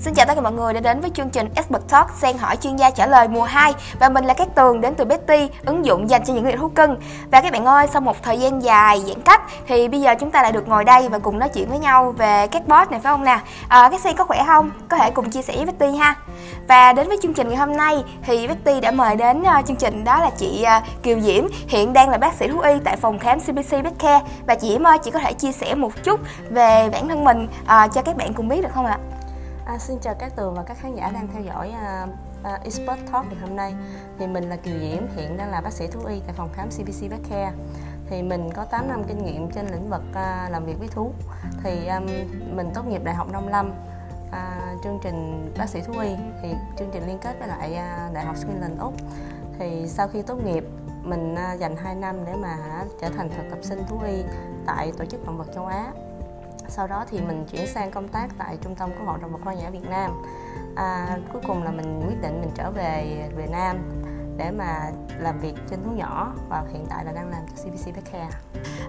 Xin chào tất cả mọi người đã đến với chương trình Expert Talk xen hỏi chuyên gia trả lời mùa 2 Và mình là Cát Tường đến từ Betty, ứng dụng dành cho những người thú cưng. Và các bạn ơi, sau một thời gian dài giãn cách thì bây giờ chúng ta lại được ngồi đây và cùng nói chuyện với nhau về các boss này phải không nè à, Các Sen có khỏe không? Có thể cùng chia sẻ với Betty ha. Và đến với chương trình ngày hôm nay thì Betty đã mời đến ờ, chương trình đó là chị ờ, Kiều Diễm. Hiện đang là bác sĩ thú y tại phòng khám CBC betcare. Và chị Diễm ơi, chị có thể chia sẻ một chút về bản thân mình à, cho các bạn cùng biết được không ạ? À, À, xin chào các tường và các khán giả đang theo dõi à, à, uh, uh, Expert Talk ngày hôm nay. Thì mình là Kiều Diễm, hiện đang là bác sĩ thú y tại phòng khám CBC Pet Care. Thì mình có 8 năm kinh nghiệm trên lĩnh vực uh, làm việc với thú. Thì um, mình tốt nghiệp Đại học Nông Lâm, uh, chương trình bác sĩ thú y. Thì chương trình liên kết với lại uh, Đại học Scotland Úc. Thì sau khi tốt nghiệp mình uh, dành 2 năm để mà trở thành thực tập sinh thú y tại tổ chức động vật châu Á sau đó thì mình chuyển sang công tác tại trung tâm cứu hộ động vật hoang dã Việt Nam. À, cuối cùng là mình quyết định mình trở về Việt Nam để mà làm việc trên thú nhỏ và hiện tại là đang làm cho CBC Pet Care.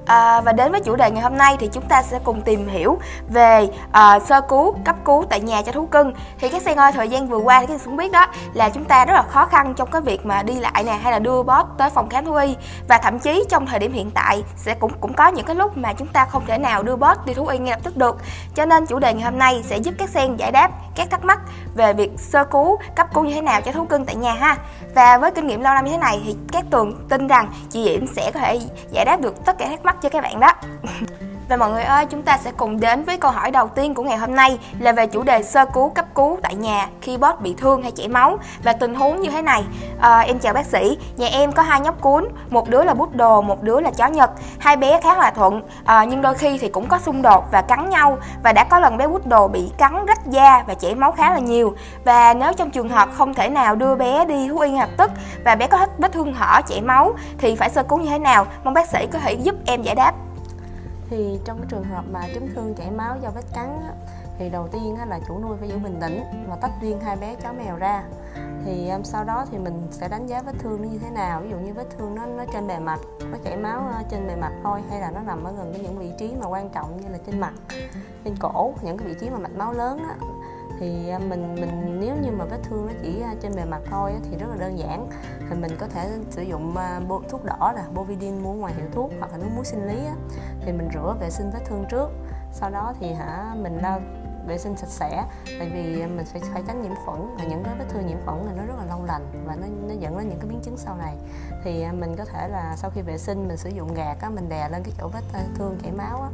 À, và đến với chủ đề ngày hôm nay thì chúng ta sẽ cùng tìm hiểu về à, sơ cứu, cấp cứu tại nhà cho thú cưng. Thì các sen ơi, thời gian vừa qua thì các cũng biết đó là chúng ta rất là khó khăn trong cái việc mà đi lại nè hay là đưa bot tới phòng khám thú y và thậm chí trong thời điểm hiện tại sẽ cũng cũng có những cái lúc mà chúng ta không thể nào đưa bot đi thú y ngay lập tức được. Cho nên chủ đề ngày hôm nay sẽ giúp các sen giải đáp các thắc mắc về việc sơ cứu, cấp cứu như thế nào cho thú cưng tại nhà ha. Và với kinh nghiệm lâu năm như thế này thì các tường tin rằng chị Diễm sẽ có thể giải đáp được tất cả thắc mắc cho các bạn đó. Và mọi người ơi, chúng ta sẽ cùng đến với câu hỏi đầu tiên của ngày hôm nay là về chủ đề sơ cứu cấp cứu tại nhà khi boss bị thương hay chảy máu và tình huống như thế này. À, em chào bác sĩ, nhà em có hai nhóc cuốn, một đứa là bút đồ, một đứa là chó nhật. Hai bé khá là thuận, à, nhưng đôi khi thì cũng có xung đột và cắn nhau và đã có lần bé bút đồ bị cắn rách da và chảy máu khá là nhiều. Và nếu trong trường hợp không thể nào đưa bé đi thú y ngay lập tức và bé có vết thương hở chảy máu thì phải sơ cứu như thế nào? Mong bác sĩ có thể giúp em giải đáp thì trong cái trường hợp mà chấn thương chảy máu do vết cắn á, thì đầu tiên á, là chủ nuôi phải giữ bình tĩnh và tách riêng hai bé chó mèo ra. Thì um, sau đó thì mình sẽ đánh giá vết thương nó như thế nào ví dụ như vết thương nó nó trên bề mặt nó chảy máu ờ, trên bề mặt thôi hay là nó nằm ở gần cái những vị trí mà quan trọng như là trên mặt trên cổ những cái vị trí mà mạch máu lớn á. Thì um, mình mình nếu như mà vết thương nó chỉ ờ, trên bề mặt thôi thì rất là đơn giản. Thì mình có thể sử dụng ờ, thuốc đỏ là bovidin mua ngoài hiệu thuốc hoặc là nước muối sinh lý thì mình rửa vệ sinh vết thương trước. Sau đó thì hả, mình lau vệ sinh sạch sẽ. Tại vì mình phải phải tránh nhiễm khuẩn và những cái vết thương nhiễm khuẩn thì nó rất là lâu lành và nó nó dẫn đến những cái biến chứng sau này. Thì à, mình có thể là sau khi vệ sinh mình sử dụng gạt á, mình đè lên cái chỗ vết à, thương chảy máu á,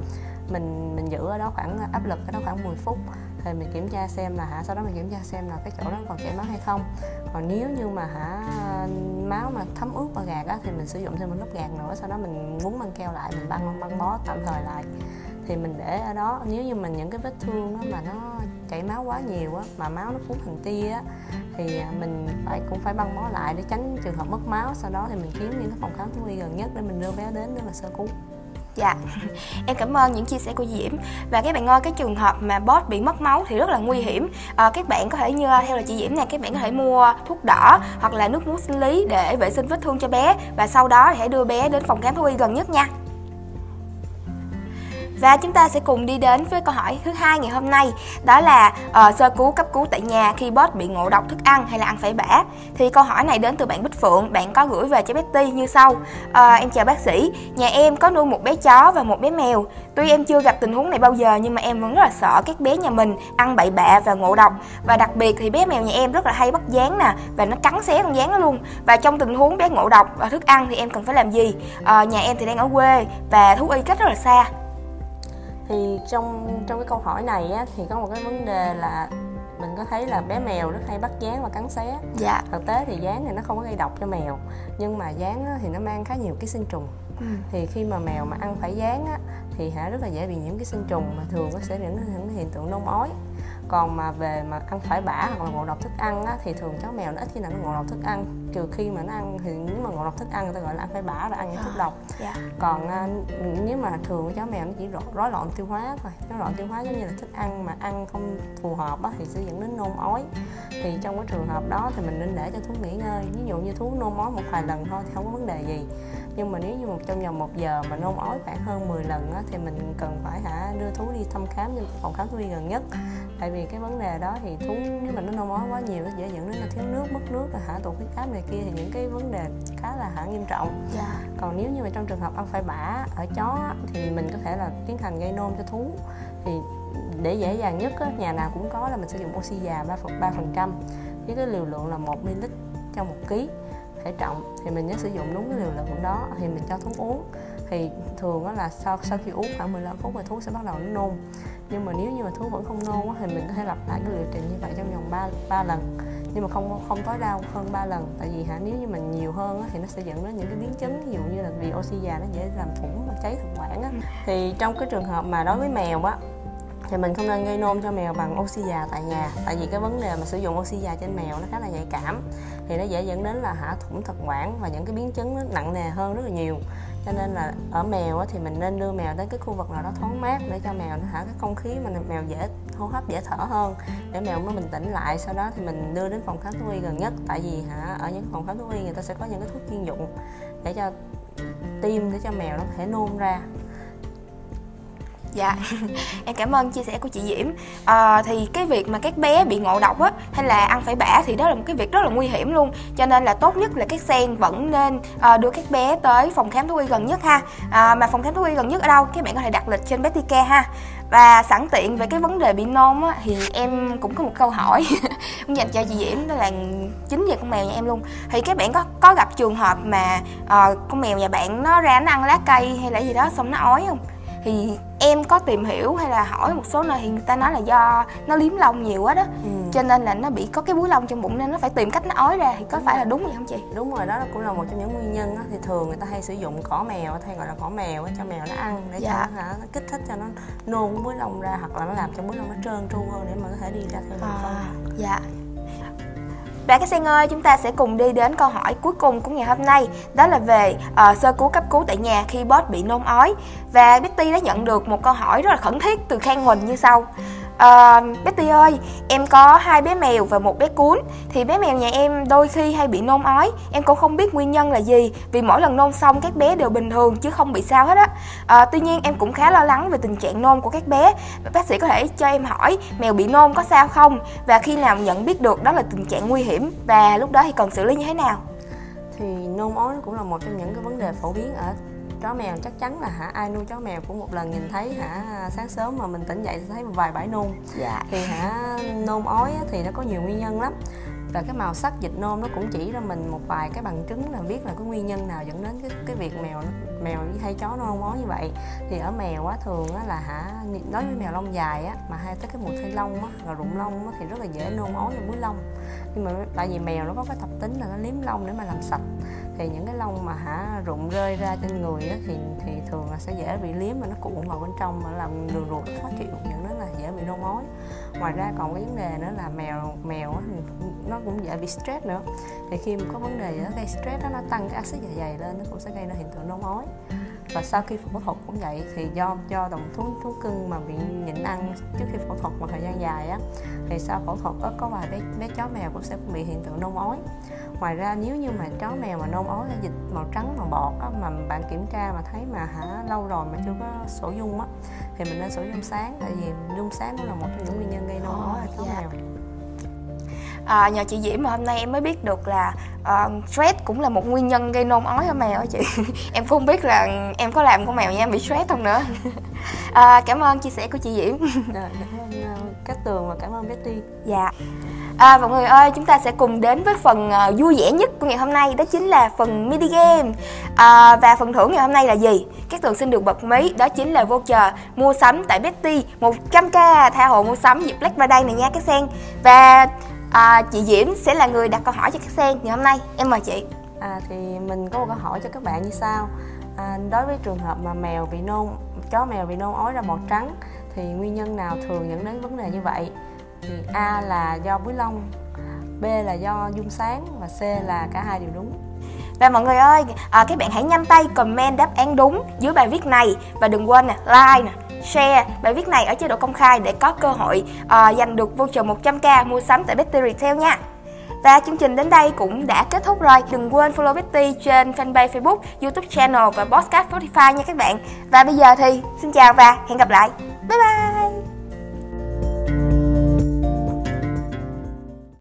mình mình giữ ở đó khoảng áp lực ở đó khoảng 10 phút thì mình kiểm tra xem là hả, sau đó mình kiểm tra xem là cái chỗ đó còn chảy máu hay không. Còn nếu như mà hả, máu mà thấm ướt và gạt á, thì mình sử dụng thêm một lớp gạt nữa, sau đó mình quấn băng keo lại, mình băng băng bó tạm thời lại. Thì mình để ở đó, nếu như mình những cái vết thương đó mà nó chảy máu quá nhiều á, mà máu nó phun thành tia á, thì à, mình phải, cũng phải băng bó lại để tránh trường hợp mất máu. Sau đó thì mình kiếm những cái phòng khám thú y gần nhất để mình đưa bé đến để mà sơ cứu. Dạ, em cảm ơn những chia sẻ của Diễm. Và các bạn ơi, cái trường hợp mà bot bị mất máu thì rất là nguy hiểm. À, Các bạn có thể như theo là chị Diễm này, các bạn có thể mua thuốc đỏ hoặc là nước muối sinh lý để vệ sinh vết thương cho bé. Và sau đó thì hãy đưa bé đến phòng khám thú y gần nhất nha và chúng ta sẽ cùng đi đến với câu hỏi thứ hai ngày hôm nay đó là uh, sơ cứu cấp cứu tại nhà khi boss bị ngộ độc thức ăn hay là ăn phải bã. Thì câu hỏi này đến từ bạn Bích Phượng bạn có gửi về cho Betty như sau. Uh, em chào bác sĩ nhà em có nuôi một bé chó và một bé mèo. Tuy em chưa gặp tình huống này bao giờ nhưng mà em vẫn rất là sợ các bé nhà mình ăn bậy bạ và ngộ độc. Và đặc biệt thì bé mèo nhà em rất là hay bắt dán nè và nó cắn xé con dán nó luôn. Và trong tình huống bé ngộ độc và thức ăn thì em cần phải làm gì? Uh, nhà em thì đang ở quê và thú y cách rất là xa thì trong trong cái câu hỏi này á, thì có một cái vấn đề là mình có thấy là bé mèo rất hay bắt dán và cắn xé. Dạ. Thực tế thì dán thì nó không có gây độc cho mèo nhưng mà dán thì nó mang khá nhiều ký sinh trùng. Ừ. thì khi mà mèo mà ăn phải dán á, thì hả rất là dễ bị nhiễm ký sinh trùng mà thường nó sẽ đến những hiện tượng nôn ói còn mà về mà ăn phải bã hoặc là ngộ độc thức ăn á, thì thường chó mèo nó ít khi nào nó ngộ độc thức ăn. Trừ khi mà nó ăn thì nếu mà ngộ độc thức ăn người ta gọi là ăn phải bã và ăn những thuốc độc. yeah. Dạ. còn uh, nếu mà thường chó mèo nó chỉ rối loạn tiêu hóa thôi. Nó loạn tiêu hóa giống như là thức ăn mà ăn không phù hợp á, thì sẽ dẫn đến nôn ói. Thì trong cái trường hợp đó thì mình nên để cho thú nghỉ ngơi. Ví dụ như thú nôn ói một vài lần thôi thì không có vấn đề gì nhưng mà nếu như một trong vòng một giờ mà nôn ói khoảng hơn 10 lần á, thì mình cần phải hả đưa thú đi thăm khám trên phòng khám thú y gần nhất. Tại vì cái vấn đề đó thì thú nếu mà nó nôn ói quá nhiều nó dễ dẫn đến là thiếu nước mất nước và hạ tụt huyết áp này kia thì những cái vấn đề khá là hạ nghiêm trọng. Dạ. còn nếu như mà trong trường hợp ăn phải bả ở chó thì mình có thể là tiến hành gây nôn cho thú. Thì để dễ dàng nhất á, nhà nào cũng có là mình sử dụng oxy già ba phần trăm. Với cái liều lượng là 1 ml trong một ký thể trọng thì mình nhớ sử dụng đúng cái liều lượng đó thì mình cho thuốc uống. Thì thường đó là sau sau khi uống khoảng 15 phút thì thuốc sẽ bắt đầu nó nôn. Nhưng mà nếu như mà thuốc vẫn không nôn thì mình có thể lặp lại cái liệu trình như vậy trong vòng 3, 3 lần. Nhưng mà không không tối đa hơn 3 lần. Tại vì hả nếu như mình nhiều hơn thì nó sẽ dẫn đến những cái biến chứng ví dụ như là vì oxy già nó dễ làm thủng và cháy thực quản á. Thì trong cái trường hợp mà đối với mèo á thì mình không nên gây nôn cho mèo bằng oxy già tại nhà, tại vì cái vấn đề mà sử dụng oxy già trên mèo nó khá là nhạy cảm. Thì nó dễ dẫn đến là hả thủng thực quản và những cái biến chứng nó nặng nề hơn rất là nhiều. Cho nên là ở mèo thì mình nên đưa mèo đến cái khu vực nào đó thoáng mát để cho mèo nó hả cái không khí mà mèo dễ, hô hấp dễ thở hơn. Để mèo nó bình tĩnh lại, sau đó thì mình đưa đến phòng khám thú y gần nhất. Tại vì hả, ở những phòng khám thú y người ta sẽ có những cái thuốc chuyên dụng để cho, tiêm để cho mèo nó có thể nôn ra dạ. Em cảm ơn chia sẻ của chị diễm. À, thì cái việc mà các bé bị ngộ độc á hay là ăn phải bã thì đó là một cái việc rất là nguy hiểm luôn. Cho nên là tốt nhất là các sen vẫn nên à, đưa các bé tới phòng khám thú y gần nhất ha. À, mà phòng khám thú y gần nhất ở đâu? Các bạn có thể đặt lịch trên Betty Care ha. Và sẵn tiện về cái vấn đề bị nôn á thì em cũng có một câu hỏi cũng dành cho chị Diễm đó là chính về con mèo nhà em luôn. Thì các bạn có có gặp trường hợp mà uh, con mèo nhà bạn nó ra nó ăn lá cây hay là gì đó xong nó ói không? Thì em có tìm hiểu hay là hỏi một số nơi thì người ta nói là do nó liếm lông nhiều quá đó ừ. cho nên là nó bị có cái búi lông trong bụng nên nó phải tìm cách nó ói ra thì có phải là đúng vậy không chị đúng rồi đó cũng là một trong những nguyên nhân đó. thì thường người ta hay sử dụng cỏ mèo hay gọi là cỏ mèo cho mèo nó ăn để dạ. cho nó, nó kích thích cho nó nôn búi lông ra hoặc là nó làm cho búi lông nó trơn tru hơn để mà có thể đi ra theo đường à, phân dạ và các sen ơi, chúng ta sẽ cùng đi đến câu hỏi cuối cùng của ngày hôm nay. Đó là về uh, sơ cứu cấp cứu tại nhà khi boss bị nôn ói. Và Betty đã nhận được một câu hỏi rất là khẩn thiết từ Khang Huỳnh như sau. Ờ, à, Betty ơi, em có hai bé mèo và một bé cún. Thì bé mèo nhà em đôi khi hay bị nôn ói. Em cũng không biết nguyên nhân là gì Vì mỗi lần nôn xong các bé đều bình thường chứ không bị sao hết á. À, Tuy nhiên em cũng khá lo lắng về tình trạng nôn của các bé. Bác sĩ có thể cho em hỏi mèo bị nôn có sao không? Và khi nào nhận biết được đó là tình trạng nguy hiểm? Và lúc đó thì cần xử lý như thế nào? Thì nôn ói cũng là một trong những cái vấn đề phổ biến ở chó mèo chắc chắn là hả? Ai nuôi chó mèo cũng một lần nhìn thấy hả? Sáng sớm mà mình tỉnh dậy thấy một vài bãi nôn. Dạ. thì hả nôn ói thì nó có nhiều nguyên nhân lắm. Và cái màu sắc dịch nôn nó cũng chỉ ra mình một vài cái bằng chứng là biết là cái nguyên nhân nào dẫn đến cái cái việc mèo mèo hay chó nó nôn ói như vậy. Thì ở mèo á thường á là hả đối với mèo lông dài á mà hay tới cái mùi thay lông á và rụng lông á thì rất là dễ nôn ói và búi lông. Nhưng mà tại vì mèo nó có cái tập tính là nó liếm lông để mà làm sạch thì những cái lông mà hả rụng rơi ra trên người á, thì thì thường là sẽ dễ bị liếm mà nó cuộn vào bên trong mà làm đường ruột khó chịu. Những đó là dễ bị nôn ói ngoài ra còn cái vấn đề nữa là mèo mèo á, nó cũng dễ bị stress nữa. Thì khi mà có vấn đề gì đó gây stress đó, nó tăng cái axit dạ dày lên nó cũng sẽ gây ra hiện tượng nôn ói và sau khi phẫu thuật cũng vậy thì do do đồng thú thú cưng mà bị nhịn ăn trước khi phẫu thuật một thời gian dài á thì sau phẫu thuật đó, có vài bé bé chó mèo cũng sẽ bị hiện tượng nôn ói ngoài ra nếu như mà chó mèo mà nôn ói ra dịch màu trắng màu bọt á, mà bạn kiểm tra mà thấy mà hả lâu rồi mà chưa có sổ dung á thì mình nên sổ dung sáng tại vì dung sáng cũng là một trong những nguyên nhân gây nôn ói ở chó. Dạ. mèo à, nhờ chị Diễm mà hôm nay em mới biết được là uh, stress cũng là một nguyên nhân gây nôn ói ở mèo á chị? Em cũng không biết là em có làm con mèo nha em bị stress không nữa. À, cảm ơn chia sẻ của chị Diễm. À, cảm ơn uh, Cát Tường và cảm ơn Betty. Dạ. À, mọi người ơi, chúng ta sẽ cùng đến với phần uh, vui vẻ nhất của ngày hôm nay Đó chính là phần mini game. À, Và phần thưởng ngày hôm nay là gì? Các tường xin được bật mí Đó chính là voucher mua sắm tại Betty 100k tha hồ mua sắm dịp Black Friday này nha các sen Và à, chị Diễm sẽ là người đặt câu hỏi cho các sen ngày hôm nay. Em mời chị. À, thì mình có một câu hỏi cho các bạn như sau. À, đối với trường hợp mà mèo bị nôn chó mèo bị nôn ói ra màu trắng thì nguyên nhân nào thường dẫn đến vấn đề như vậy? Thì A là do búi lông B là do dung sáng và C là cả hai đều đúng. Và mọi người ơi, à, các bạn hãy nhanh tay comment đáp án đúng dưới bài viết này và đừng quên nè, like nè, share bài viết này ở chế độ công khai để có cơ hội uh, giành được voucher 100k mua sắm tại Betty Retail nha. Và chương trình đến đây cũng đã kết thúc rồi. Đừng quên follow Betty trên fanpage Facebook, YouTube channel và podcast Spotify nha các bạn. Và bây giờ thì xin chào và hẹn gặp lại. bye bye